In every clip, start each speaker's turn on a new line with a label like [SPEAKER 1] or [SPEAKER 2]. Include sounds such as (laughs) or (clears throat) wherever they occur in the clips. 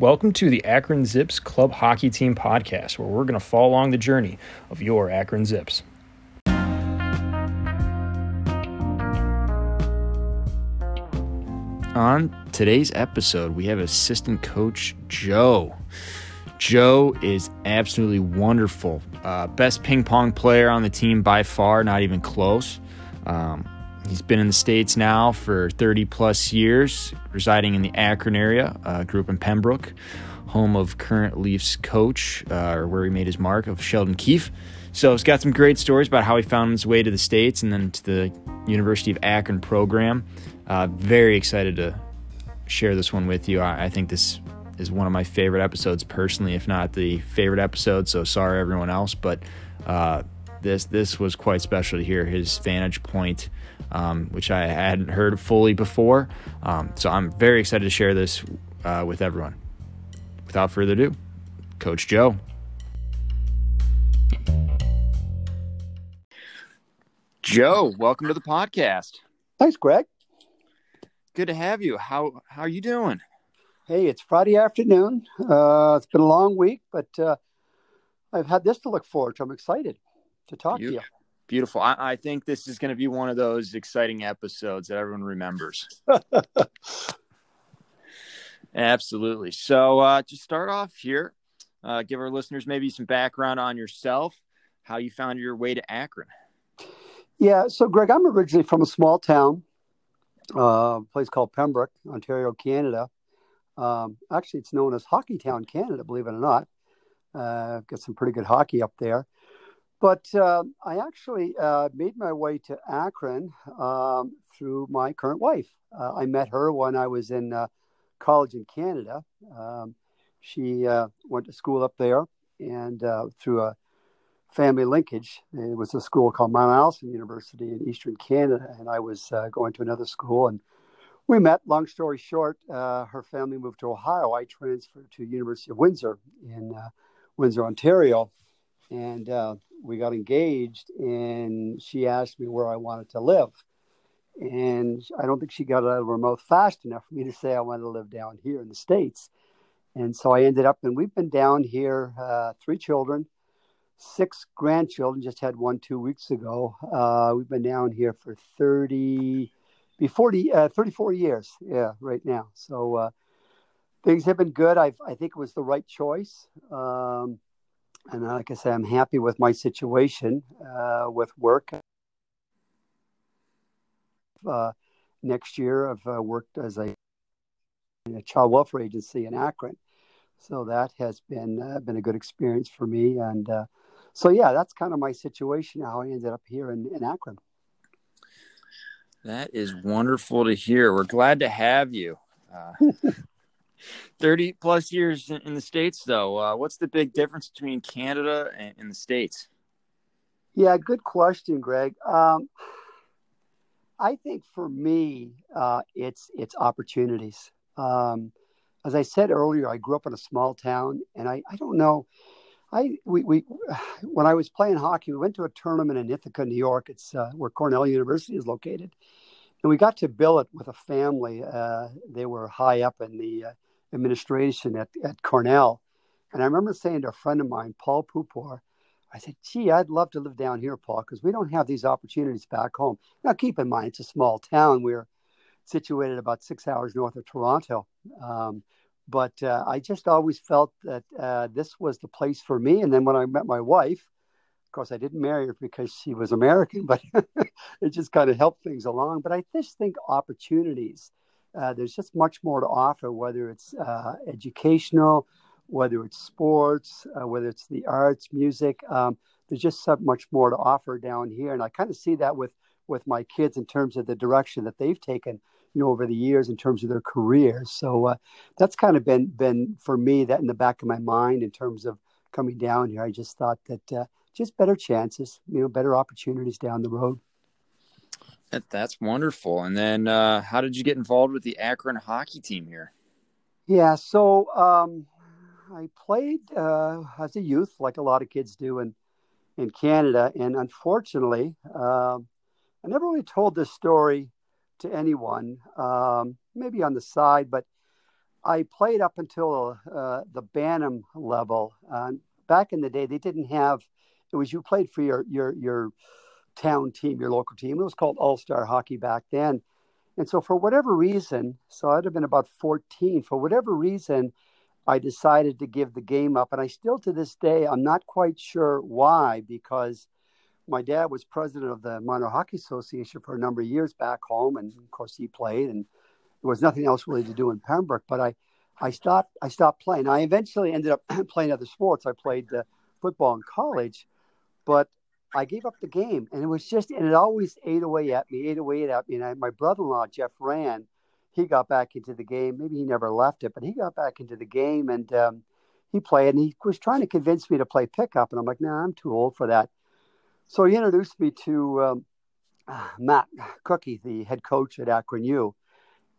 [SPEAKER 1] Welcome to the Akron Zips Club Hockey Team podcast, where we're going to follow along the journey of your Akron Zips. On today's episode, we have assistant coach Joe. Joe is absolutely wonderful. Uh, best ping pong player on the team by far, not even close. Um, He's been in the States now for 30 plus years, residing in the Akron area, uh, grew up in Pembroke, home of current Leafs coach, uh, or where he made his mark, of Sheldon Keefe. So he's got some great stories about how he found his way to the States and then to the University of Akron program. Uh, very excited to share this one with you. I, I think this is one of my favorite episodes personally, if not the favorite episode. So sorry everyone else, but uh, this this was quite special to hear his vantage point, um, which I hadn't heard fully before. Um, so I'm very excited to share this uh, with everyone. Without further ado, Coach Joe. Joe, welcome to the podcast.
[SPEAKER 2] Thanks, Greg.
[SPEAKER 1] Good to have you. How how are you doing?
[SPEAKER 2] Hey, it's Friday afternoon. Uh, it's been a long week, but uh, I've had this to look forward to. I'm excited to talk
[SPEAKER 1] Beautiful.
[SPEAKER 2] to you.
[SPEAKER 1] Beautiful. I, I think this is going to be one of those exciting episodes that everyone remembers. (laughs) Absolutely. So, uh, to start off here, uh, give our listeners maybe some background on yourself, how you found your way to Akron.
[SPEAKER 2] Yeah. So, Greg, I'm originally from a small town, uh, a place called Pembroke, Ontario, Canada. Um, actually, it's known as Hockey Town, Canada, believe it or not. Uh, got some pretty good hockey up there. But uh, I actually uh, made my way to Akron um, through my current wife. Uh, I met her when I was in uh, college in Canada. Um, she uh, went to school up there, and uh, through a family linkage, it was a school called Mount Allison University in Eastern Canada, and I was going to another school. And we met. Long story short, her family moved to Ohio. I transferred to University of Windsor in Windsor, Ontario, and we got engaged and she asked me where I wanted to live. And I don't think she got out of her mouth fast enough for me to say I wanted to live down here in the States. And so I ended up, and we've been down here, uh, three children, six grandchildren, just had one two weeks ago. Uh, we've been down here for 30, be 40, uh, 34 years. Yeah, right now. So uh, things have been good. i I think it was the right choice. Um, and like I said, I'm happy with my situation uh, with work. Uh, next year, I've uh, worked as a, a, child welfare agency in Akron, so that has been uh, been a good experience for me. And uh, so, yeah, that's kind of my situation. How I ended up here in, in Akron.
[SPEAKER 1] That is wonderful to hear. We're glad to have you. (laughs) Uh, 30 plus years in the States, though. Uh, what's the big difference between Canada and, and the States?
[SPEAKER 2] Yeah, good question, Greg. Um, I think for me, uh, it's it's opportunities. Um, as I said earlier, I grew up in a small town, and I, I don't know. I we, we (sighs) when I was playing hockey, we went to a tournament in Ithaca, New York. It's uh, where Cornell University is located, and we got to billet with a family. Uh, they were high up in the uh, administration at, at Cornell. And I remember saying to a friend of mine, Paul Pupor, I said, gee, I'd love to live down here, Paul, because we don't have these opportunities back home. Now, keep in mind, it's a small town. We're situated about six hours north of Toronto. Um, but uh, I just always felt that uh, this was the place for me. And then when I met my wife, of course, I didn't marry her because she was American, but (laughs) it just kind of helped things along. But I just think opportunities uh, there's just much more to offer, whether it's uh, educational, whether it's sports, uh, whether it's the arts, music. Um, there's just so much more to offer down here, and I kind of see that with with my kids in terms of the direction that they've taken, you know, over the years in terms of their careers. So uh, that's kind of been been for me that in the back of my mind in terms of coming down here. I just thought that uh, just better chances, you know, better opportunities down the road.
[SPEAKER 1] That, that's wonderful. And then, uh, how did you get involved with the Akron hockey team here?
[SPEAKER 2] Yeah, so um, I played uh, as a youth, like a lot of kids do in in Canada, and unfortunately, uh, I never really told this story to anyone. Um, maybe on the side, but I played up until uh, the Bantam level. Back in the day, they didn't have. It was you played for your your your town team, your local team. It was called All Star Hockey back then. And so, for whatever reason, so I'd have been about 14. For whatever reason, I decided to give the game up. And I still, to this day, I'm not quite sure why, because my dad was president of the Minor Hockey Association for a number of years back home. And of course, he played, and there was nothing else really to do in Pembroke. But I, I stopped. I stopped playing. I eventually ended up (clears throat) playing other sports. I played uh, football in college, but I gave up the game, and it was just, and it always ate away at me, ate away at me. And I, my brother-in-law Jeff Rand, he got back into the game. Maybe he never left it, but he got back into the game, and um, he played. And he was trying to convince me to play pickup, and I'm like, nah, I'm too old for that. So he introduced me to um, (sighs) Matt Cookie, the head coach at Akron U,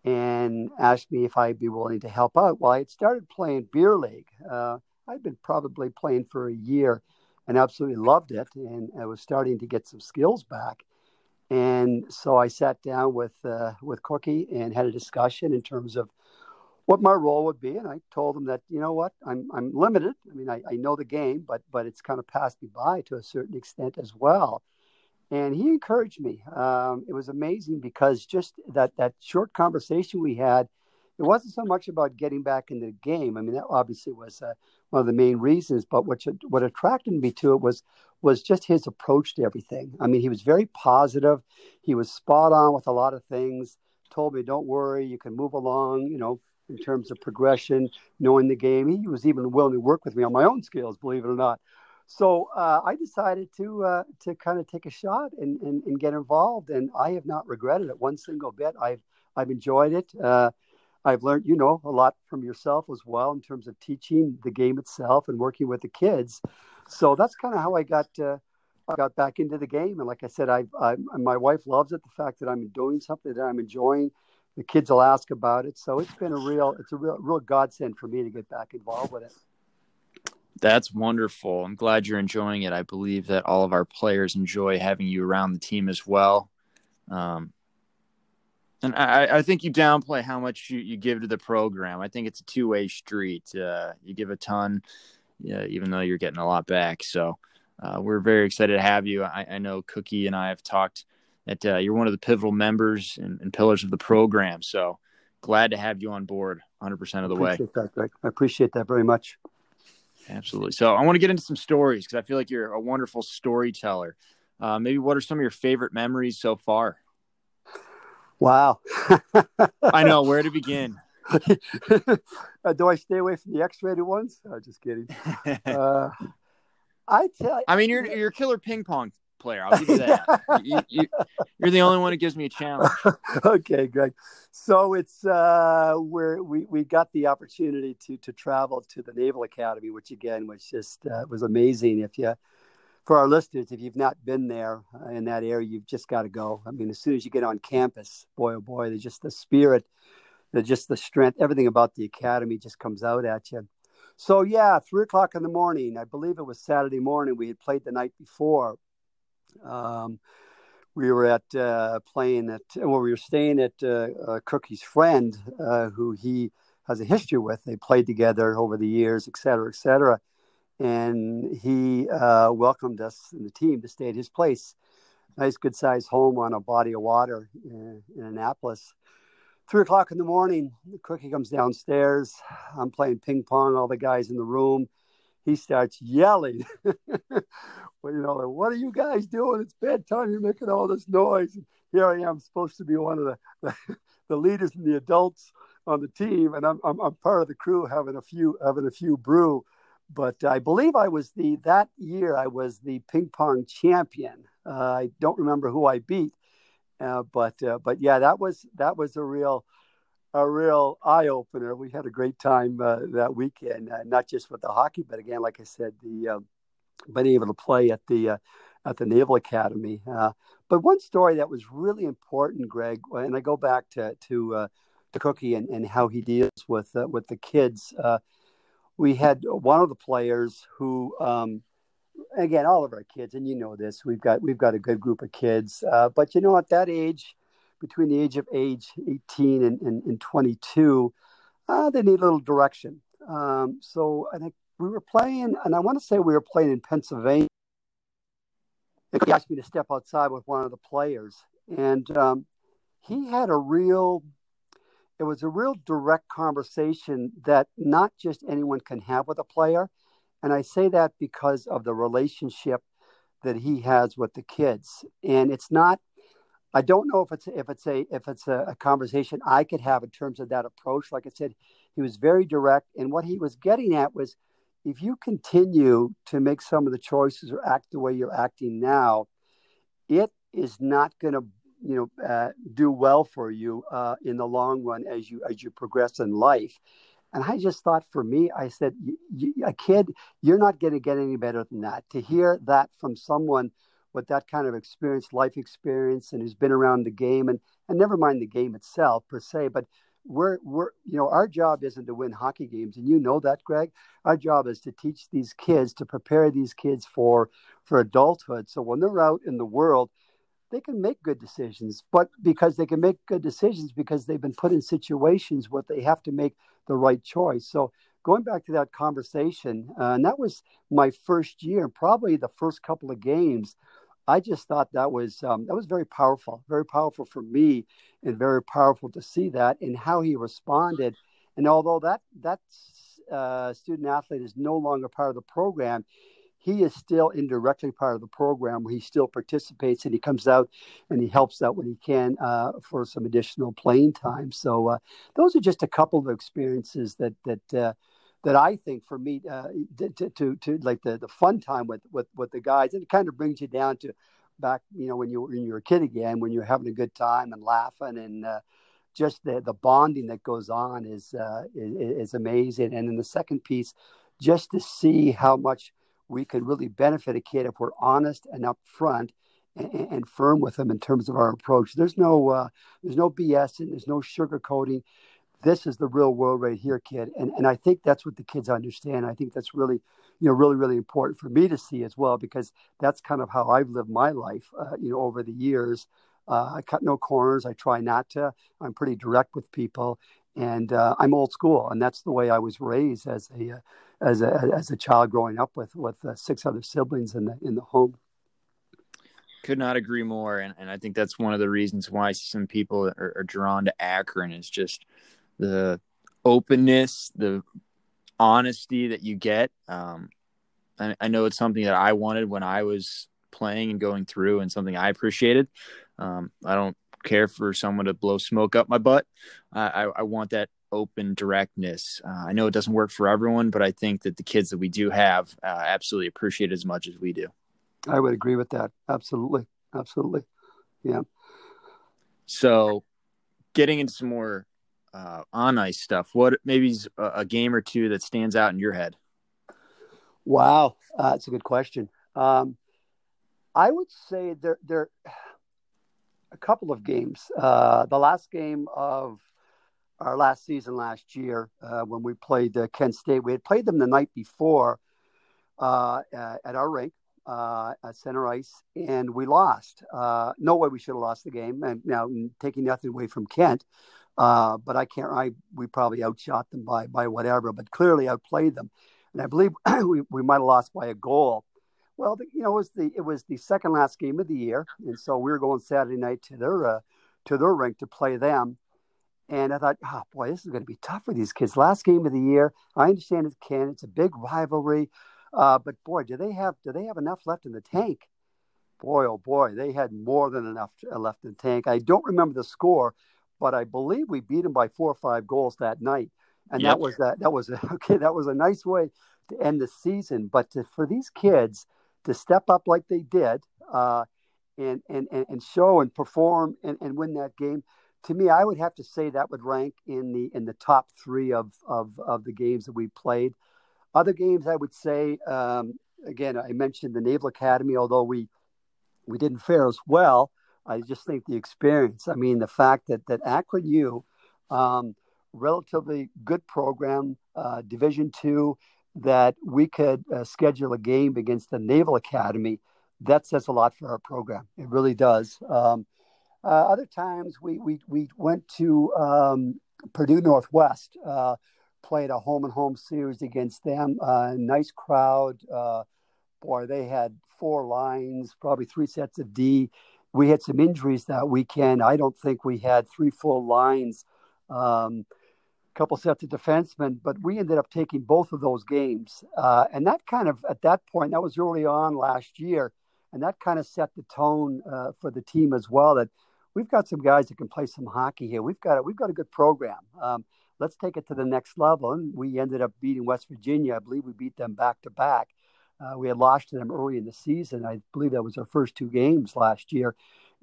[SPEAKER 2] and asked me if I'd be willing to help out. Well, I had started playing beer league. Uh, I'd been probably playing for a year and absolutely loved it. And I was starting to get some skills back. And so I sat down with uh, with Cookie and had a discussion in terms of what my role would be. And I told him that you know what, I'm I'm limited. I mean, I, I know the game, but but it's kind of passed me by to a certain extent as well. And he encouraged me. Um, it was amazing because just that that short conversation we had it wasn't so much about getting back into the game. I mean, that obviously was uh, one of the main reasons. But what what attracted me to it was was just his approach to everything. I mean, he was very positive. He was spot on with a lot of things. Told me, "Don't worry, you can move along." You know, in terms of progression, knowing the game. He was even willing to work with me on my own skills, believe it or not. So uh, I decided to uh, to kind of take a shot and, and, and, get involved, and I have not regretted it one single bit. I've I've enjoyed it. Uh, I've learned, you know, a lot from yourself as well in terms of teaching the game itself and working with the kids. So that's kind of how I got uh, I got back into the game. And like I said, I, I my wife loves it. The fact that I'm doing something that I'm enjoying. The kids will ask about it. So it's been a real it's a real real godsend for me to get back involved with it.
[SPEAKER 1] That's wonderful. I'm glad you're enjoying it. I believe that all of our players enjoy having you around the team as well. Um, and I, I, think you downplay how much you, you give to the program. I think it's a two way street. Uh, you give a ton, yeah, even though you're getting a lot back. So uh, we're very excited to have you. I, I, know Cookie and I have talked that uh, you're one of the pivotal members and, and, pillars of the program. So glad to have you on board 100% of the way.
[SPEAKER 2] That, Greg. I appreciate that very much.
[SPEAKER 1] Absolutely. So I want to get into some stories because I feel like you're a wonderful storyteller. Uh, maybe what are some of your favorite memories so far?
[SPEAKER 2] Wow. (laughs)
[SPEAKER 1] I know where to begin. (laughs)
[SPEAKER 2] uh, do I stay away from the X-rated ones? Oh, just kidding. (laughs) Uh, I tell. You,
[SPEAKER 1] I mean, you're you're a killer ping pong player. I'll give you that. you, are you, the only one who gives me a challenge.
[SPEAKER 2] okay, Greg. So it's uh, where we we got the opportunity to to travel to the Naval Academy, which again was just uh, was amazing. If you for our listeners, if you've not been there uh, in that area, you've just got to go. I mean, as soon as you get on campus, boy, oh boy, there's just the spirit, the just the strength, everything about the academy just comes out at you. So yeah, three o'clock in the morning. I believe it was Saturday morning. We had played the night before. Um, we were at uh, playing at well, we were staying at uh, uh, Cookie's friend, uh, who he has a history with. They played together over the years, et cetera, et cetera and he uh, welcomed us and the team to stay at his place. Nice, good sized home on a body of water in, in Annapolis. Three o'clock in the morning, the cookie comes downstairs. I'm playing ping pong, all the guys in the room. He starts yelling. (laughs) well, you know, what are you guys doing? It's bedtime. You're making all this noise. And here I am, supposed to be one of the, the, (laughs) the leaders and the adults on the team, and I'm, I'm, I'm part of the crew having a few having a few brew but I believe I was the that year I was the ping pong champion. Uh, I don't remember who I beat, uh, but uh, but yeah, that was that was a real a real eye opener. We had a great time uh, that weekend, uh, not just with the hockey, but again, like I said, the uh, being able to play at the at the Naval Academy. but one story that was really important, Greg, and I go back to to to Cookie and, and how he deals with with the kids we had one of the players who um, again all of our kids and you know this we've got we've got a good group of kids uh, but you know at that age between the age of age 18 and, and, and 22 uh, they need a little direction. Um, so I think we were playing, and I want to say we were playing in Pennsylvania. He asked me to step outside with one of the players, and um, he had a real it was a real direct conversation that not just anyone can have with a player. And i say that because of the relationship that he has with the kids. And it's not i don't know if it's if it's a if it's a, a conversation i could have in terms of that approach. Like i said he was very direct. And what he was getting at was if you continue to make some of the choices or act the way you're acting now it is not going to you know uh, do well for you uh, in the long run as you as you progress in life. And i just thought for me i said a kid you're not going to get any better than that. To hear that from someone with that kind of experience life experience and who's been around the game and and never mind the game itself per se but we're we're you know our job isn't to win hockey games and you know that greg. Our job is to teach these kids to prepare these kids for for adulthood. So when they're out in the world they can make good decisions, but because they can make good decisions because they've been put in situations where they have to make the right choice. So going back to that conversation, uh, and that was my first year, probably the first couple of games. I just thought that was um, that was very powerful, very powerful for me, and very powerful to see that and how he responded. And although that that uh, student athlete is no longer part of the program, he is still indirectly part of the program he still participates and he comes out and he helps out when he can uh, for some additional playing time. So uh, those are just a couple of experiences that that uh, that I think for me uh, to, to, to like the the fun time with with with the guys. And It kind of brings you down to back you know when you when you're a kid again when you're having a good time and laughing and uh, just the the bonding that goes on is, uh, is is amazing. And then the second piece, just to see how much we can really benefit a kid if we're honest and upfront and, and firm with them in terms of our approach. There's no uh, there's no BS and there's no sugarcoating. This is the real world right here, kid. And and I think that's what the kids understand. I think that's really you know really really important for me to see as well because that's kind of how I've lived my life uh, you know over the years. Uh, I cut no corners. I try not to. I'm pretty direct with people, and uh, I'm old school, and that's the way I was raised as a uh, as a as a child growing up with with uh, six other siblings in the in the home.
[SPEAKER 1] Could not agree more, and, and I think that's one of the reasons why some people are, are drawn to Akron is just the openness, the honesty that you get. Um, I, I, know it's something that I wanted when I was playing and going through, and something I appreciated. Um, I don't care for someone to blow smoke up my butt. I, I want that open directness. Uh, I know it doesn't work for everyone, but I think that the kids that we do have uh, absolutely appreciate as much as we do.
[SPEAKER 2] I would agree with that. Absolutely. Absolutely. Yeah.
[SPEAKER 1] So, getting into some more uh, on ice stuff, what maybe a, a, game or two that stands out in your head?
[SPEAKER 2] Wow, uh, that's a good question. Um, I would say there there a couple of games. Uh, the last game of our last season last year uh, when we played uh, Kent State. We had played them the night before uh, at our rink uh, at center ice, and we lost. Uh, no way we should have lost the game. And now taking nothing away from Kent, but I can't. I we probably outshot them by by whatever, but clearly outplayed them. And I believe (clears throat) we, we might have lost by a goal. Well, the, you know, it was the it was the second last game of the year, and so we were going Saturday night to their to their rink to play them and I thought, oh boy, this is going to be tough for these kids. Last game of the year. I understand it can. It's a big rivalry, uh, but boy, do they have do they have enough left in the tank? Boy, oh boy, they had more than enough uh, left in the tank. I don't remember the score, but I believe we beat them by four or five goals that night, and yep. that was that. That was a, (laughs) okay. That was a nice way to end the season. But to, for these kids to step up like they did, uh, and, and and show and perform and, and win that game to me, I would have to say that would rank in the in the top three of of, of the games that we played. Other games, I would say, um, again, I mentioned the Naval Academy, although we we didn't fare as well. I just think the experience. I mean, the fact that that Akron U, um, relatively good program, uh, Division two, that we could uh, schedule a game against the Naval Academy. That says a lot for our program. It really does. Um, uh, other times we, we, we went to um, Purdue Northwest uh, played a home and home series against them. Uh, nice crowd. Uh, boy, they had four lines, probably three sets of D. We had some injuries that weekend. I don't think we had three full lines. Um, couple sets of defensemen, but we ended up taking both of those games. Uh, and that kind of, at that point, that was early on last year. And that kind of set the tone uh, for the team as well that we've got some guys that can play some hockey here. We've got a, we've got a good program. Um, let's take it to the next level. And we ended up beating West Virginia. I believe we beat them back to back. Uh, we had lost to them early in the season. I believe that was our first two games last year.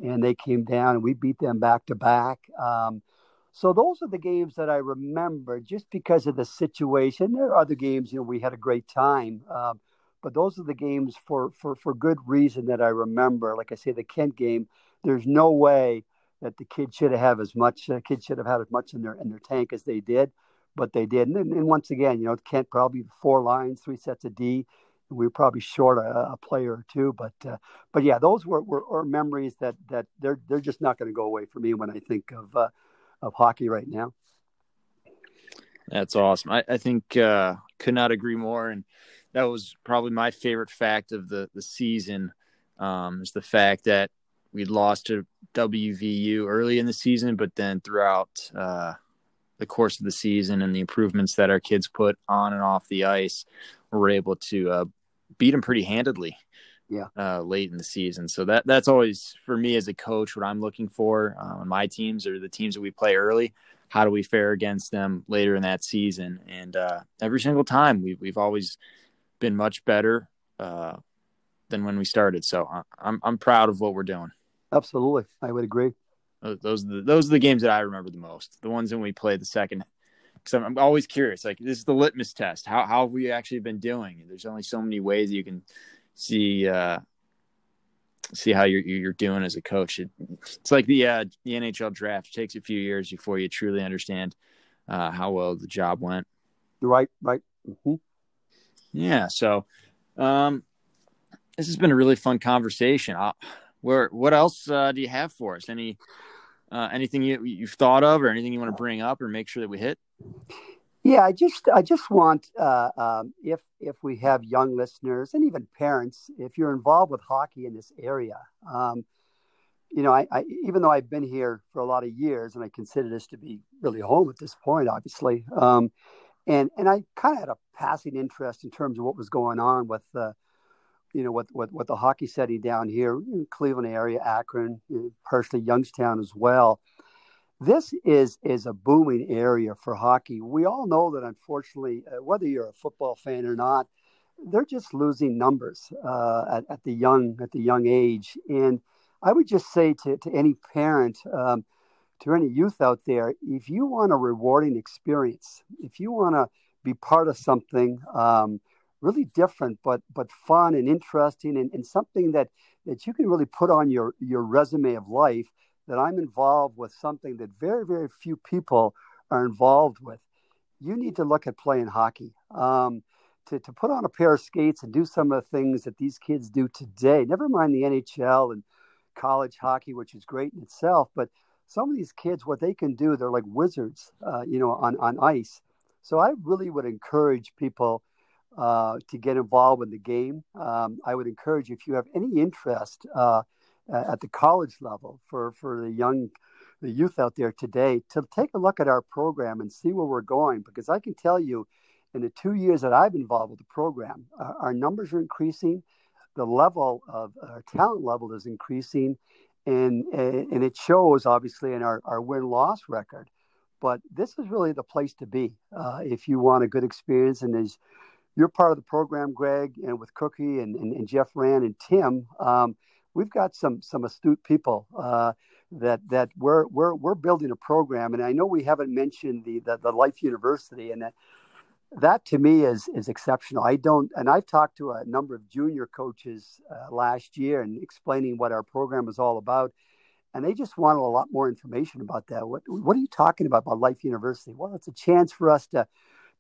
[SPEAKER 2] And they came down and we beat them back to back. Um, so those are the games that I remember just because of the situation. There are other games, you know, we had a great time. Um, but those are the games for, for, for good reason that I remember. Like I say, the Kent game, there's no way that the kids should have as much, uh, kids should have had as much in their, in their tank as they did, but they did. And, and once again, you know, Kent probably four lines, three sets of D. We were probably short a, a player or two, but uh, but yeah, those were, were, were, memories that that they're they're just not going to go away for me when I think of uh, of hockey right now.
[SPEAKER 1] That's awesome. I, I think uh, could not agree more. And that was probably my favorite fact of the the season um, is the fact that we lost to WVU early in the season, but then throughout uh, the course of the season and the improvements that our kids put on and off the ice, we were able to uh, beat them pretty handedly
[SPEAKER 2] yeah
[SPEAKER 1] uh, late in the season. So that that's always for me as a coach what I'm looking for uh, on my teams or the teams that we play early. How do we fare against them later in that season? And uh, every single time we we've always been much better uh, than when we started. So I'm I'm proud of what we're doing.
[SPEAKER 2] Absolutely, I would agree.
[SPEAKER 1] Those are the, those are the games that I remember the most. The ones when we played the second because I'm, I'm, always curious. Like this is the litmus test. How how have we actually been doing? There's only so many ways you can see uh, see how you're you're doing as a coach. It, it's like the uh, the NHL draft it takes a few years before you truly understand uh, how well the job went.
[SPEAKER 2] Right, right. Mm-hmm.
[SPEAKER 1] Yeah. So, um, this has been a really fun conversation. I'll, where what else uh, do you have for us? Any uh, anything you you've thought of, or anything you want to bring up, or make sure that we hit?
[SPEAKER 2] Yeah, I just I just want uh, um, if if we have young listeners and even parents, if you're involved with hockey in this area, um, you know, I, I, even though I've been here for a lot of years and I consider this to be really home at this point, obviously, um, and and I kind of had a passing interest in terms of what was going on with, you know, with, with, with the hockey setting down here in Cleveland area, Akron, you personally Youngstown as well this is is a booming area for hockey. We all know that, unfortunately, uh, whether you're a football fan or not, they're just losing numbers uh, at, at, the young at the young age. And I would just say to, to any parent, um, to any youth out there, if you want a rewarding experience, if you want to be part of something um, really different, but but fun and interesting, and, and something that that you can really put on your your resume of life that I'm involved with something that very, very few people are involved with, you need to look at playing hockey. Um, to, to put on a pair of skates and do some of the things that these kids do today, never mind the NHL and college hockey, which is great in itself, but some of these kids, what they can do, they're like wizards, uh, you know, on, on ice. So I really would encourage people uh, to get involved in the game. Um, I would encourage if you have any interest uh, at the college level for, for the young the youth out there today to take a look at our program and see where we're going because I can tell you in the two years that I've been involved with the program, uh, our numbers are increasing, the level of our talent level is increasing, and and it shows obviously in our, our win loss record. But this is really the place to be uh, if you want a good experience. And as you're part of the program, Greg, and with Cookie and, and, and Jeff Rand and Tim. Um, we've got some some astute people uh, that that we're we're we're building a program, and I know we haven't mentioned the the, the Life University, and that that to me is is exceptional. I don't, and I've talked to a number of junior coaches uh, last year and explaining what our program is all about, and they just wanted a lot more information about that. What what are you talking about about Life University? Well, it's a chance for us to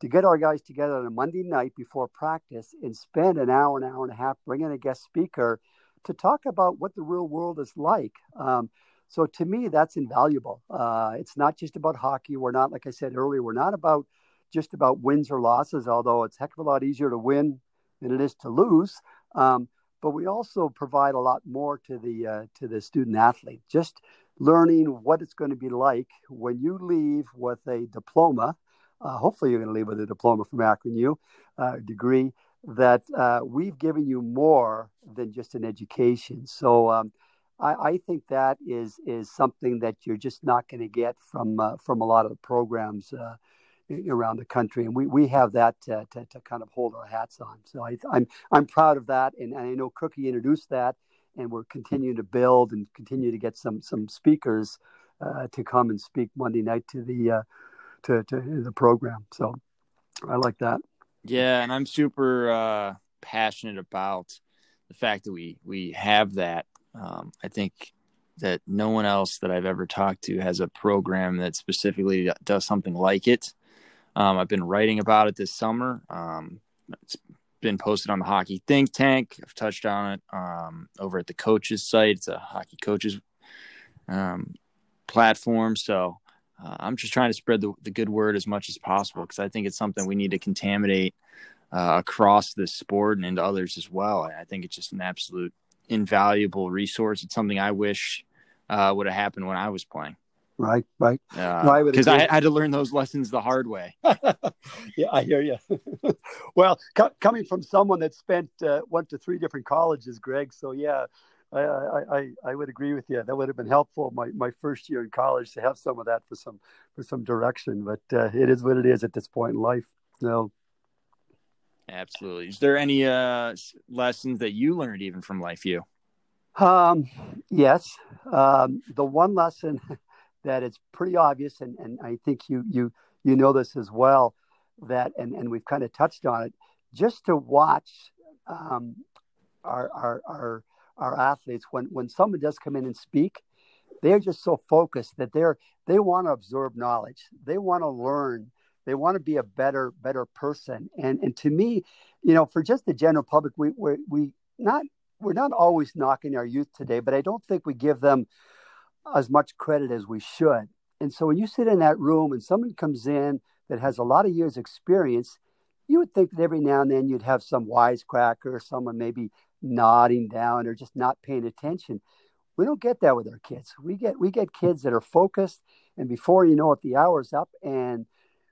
[SPEAKER 2] to get our guys together on a Monday night before practice and spend an hour, an hour and a half, bringing a guest speaker to talk about what the real world is like. Um, so to me, that's invaluable. Uh, it's not just about hockey. We're not, like I said earlier, we're not about just about wins or losses, although it's heck of a lot easier to win than it is to lose. Um, but we also provide a lot more to the uh, to the student athlete. Just learning what it's going to be like when you leave with a diploma. Uh, hopefully, you're going to leave with a diploma from Akron U uh, degree. That uh, we've given you more than just an education. So. Um, I, I, think that is is something that you're just not going to get from uh, from a lot of the programs uh, around the country, and we, we have that to, to, to kind of hold our hats on. So I, am I'm, I'm proud of that, and, and I know Cookie introduced that, and we're continuing to build and continue to get some some speakers uh, to come and speak Monday night to the uh, to, to the program. So I like that.
[SPEAKER 1] Yeah, and I'm super uh, passionate about the fact that we we have that. Um, I think that no one else that I've ever talked to has a program that specifically does something like it. Um, I've been writing about it this summer. Um, it's been posted on the Hockey Think Tank. I've touched on it um, over at the coaches site. It's a hockey coaches um, platform. So uh, I'm just trying to spread the, the, good word as much as possible because I think it's something we need to contaminate uh, across this sport and into others as well. I think it's just an absolute invaluable resource. It's something I wish uh, would have happened when I was playing.
[SPEAKER 2] Right, right.
[SPEAKER 1] Because uh, I, I, had to learn those lessons the hard way. (laughs)
[SPEAKER 2] yeah, I hear you. (laughs) well, co- coming from someone that spent uh, went to three different colleges, Greg. So yeah, I, I, I would agree with you. That would have been helpful my, my first year in college to have some of that for some for some direction. But uh, it is what it is at this point in life. No.
[SPEAKER 1] Absolutely. Is there any uh, lessons that you learned even from life? You.
[SPEAKER 2] Um, yes. Um, the one lesson (laughs) that it's pretty obvious, and, and I think you you you know this as well, that and, and we've kind of touched on it, just to watch um, our, our our our athletes when when someone does come in and speak, they're just so focused that they're they want to absorb knowledge, they want to learn, they want to be a better better person, and and to me, you know, for just the general public, we we we not we're not always knocking our youth today, but I don't think we give them as much credit as we should. And so when you sit in that room and someone comes in that has a lot of years experience, you would think that every now and then you'd have some wisecracker, or someone maybe nodding down or just not paying attention. We don't get that with our kids. We get we get kids that are focused, and before you know it, the hour's up, and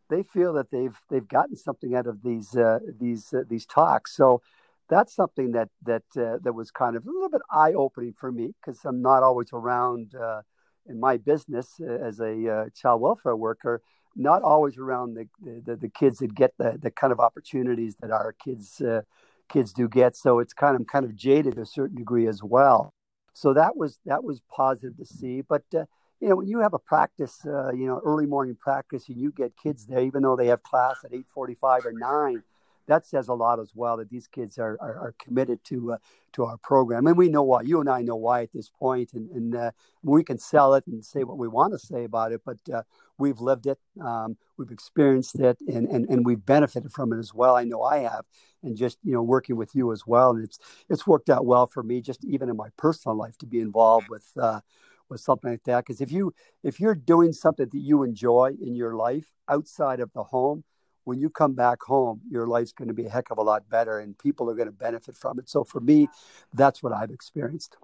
[SPEAKER 2] they feel that they've they've gotten something out of these uh, these uh, these talks. So that's something that that uh, that was kind of a little bit eye opening for me because I'm not always around uh, in my business uh, as a uh, child welfare worker, not always around the, the, the kids that get the the kind of opportunities that our kids uh, kids do get. So it's kind of kind of jaded to a certain degree as well. So that was that was positive to see, but. Uh, you know, when you have a practice, you know, early morning practice, and you get kids there, even though they have class at eight forty-five or nine, that says a lot as well that these kids are, are, are committed to uh, to our program, and we know why. You and I know why at this point, and, and uh, we can sell it and say what we want to say about it, but uh, we've lived it, um, we've experienced it, and, and and we've benefited from it as well. I know I have, and just you know working with you as well, and it's it's worked out well for me, just even in my personal life, to be involved with uh, with something like that. Because if you if you're doing something that you enjoy in your life outside of the home when you come back home, your life's going to be a heck of a lot better and people are going to benefit from it. So for me, that's what I've experienced.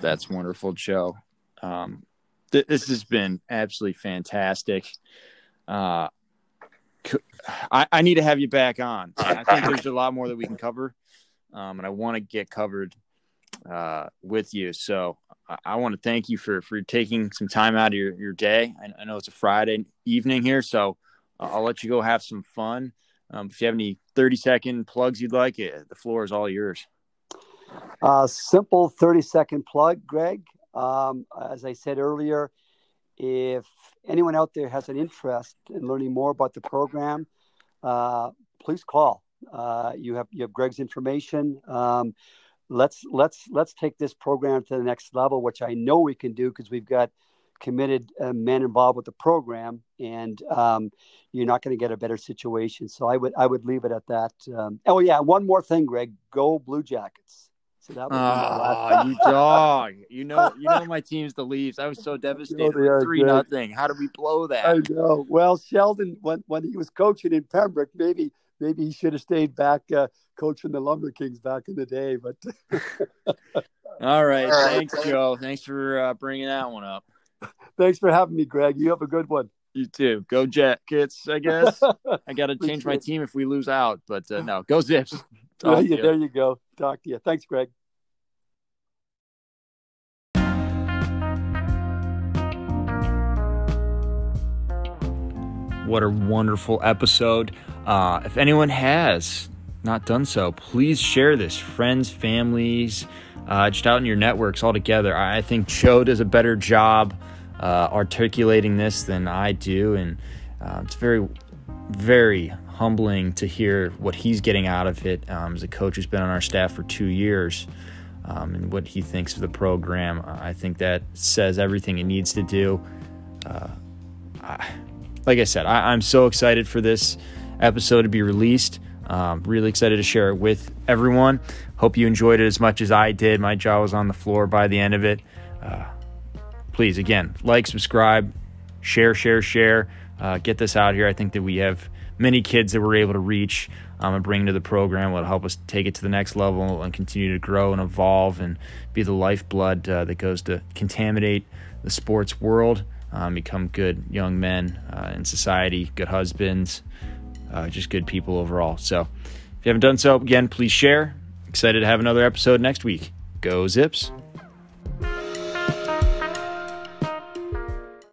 [SPEAKER 1] That's wonderful, Joe. Um, th- this has been absolutely fantastic. Uh, need to have you back on. I think there's a lot more that we can cover, um, and I want to get covered uh, with you. So I, I want to thank you for for taking some time out of your, your day. I, I know it's a Friday evening here, so I'll let you go have some fun. Um, if you have any 30 second plugs you'd like, it, eh, the floor is all yours.
[SPEAKER 2] Uh, simple 30 second plug, Greg. Um, as I said earlier, if anyone out there has an interest in learning more about the program, uh, please call. Uh, you have you have Greg's information. Um, let's let's let's take this program to the next level, which I know we can do because we've got committed uh, men involved with the program, and um, you're not going to get a better situation. So I would I would leave it at that. Um, oh yeah, one more thing, Greg. Go Blue Jackets. So that
[SPEAKER 1] oh, you (laughs) dog! You know, (laughs) you know my team's the Leafs. I was so devastated. Three nothing. How did we blow that?
[SPEAKER 2] I know. Well, Sheldon, when when he was coaching in Pembroke, maybe maybe he should have stayed back uh, coaching the Lumber Kings back in the day. But (laughs)
[SPEAKER 1] all right, thanks, Joe. Thanks for uh, bringing that one up.
[SPEAKER 2] Thanks for having me, Greg. You have a good one.
[SPEAKER 1] You too. Go Jackets, I guess. (laughs) I got to change my team if we lose out, but uh, no, go Zips. (laughs)
[SPEAKER 2] Yeah, you. There you go. Talk to you. Thanks, Greg.
[SPEAKER 1] What a wonderful episode. Uh, if anyone has not done so, please share this. Friends, families, uh, just out in your networks all together. I think Joe does a better job uh, articulating this than I do, and uh, it's very, very humbling to hear what he's getting out of it um, as a coach who's been on our staff for two years. Um, and what he thinks of the program, I think that says everything it needs to do. Uh, I, like I said, I, am so excited for this episode to be released. Um, really excited to share it with everyone. Hope you enjoyed it as much as I did. My jaw was on the floor by the end of it. Uh, please, again, like, subscribe, share, share, share. Uh, get this out here. I think that we have many kids that we're able to reach um, and bring to the program will help us take it to the next level and continue to grow and evolve and be the lifeblood uh, that goes to contaminate the sports world, um, become good young men uh, in society, good husbands, uh, just good people overall. So if you haven't done so, again, please share. Excited to have another episode next week. Go Zips.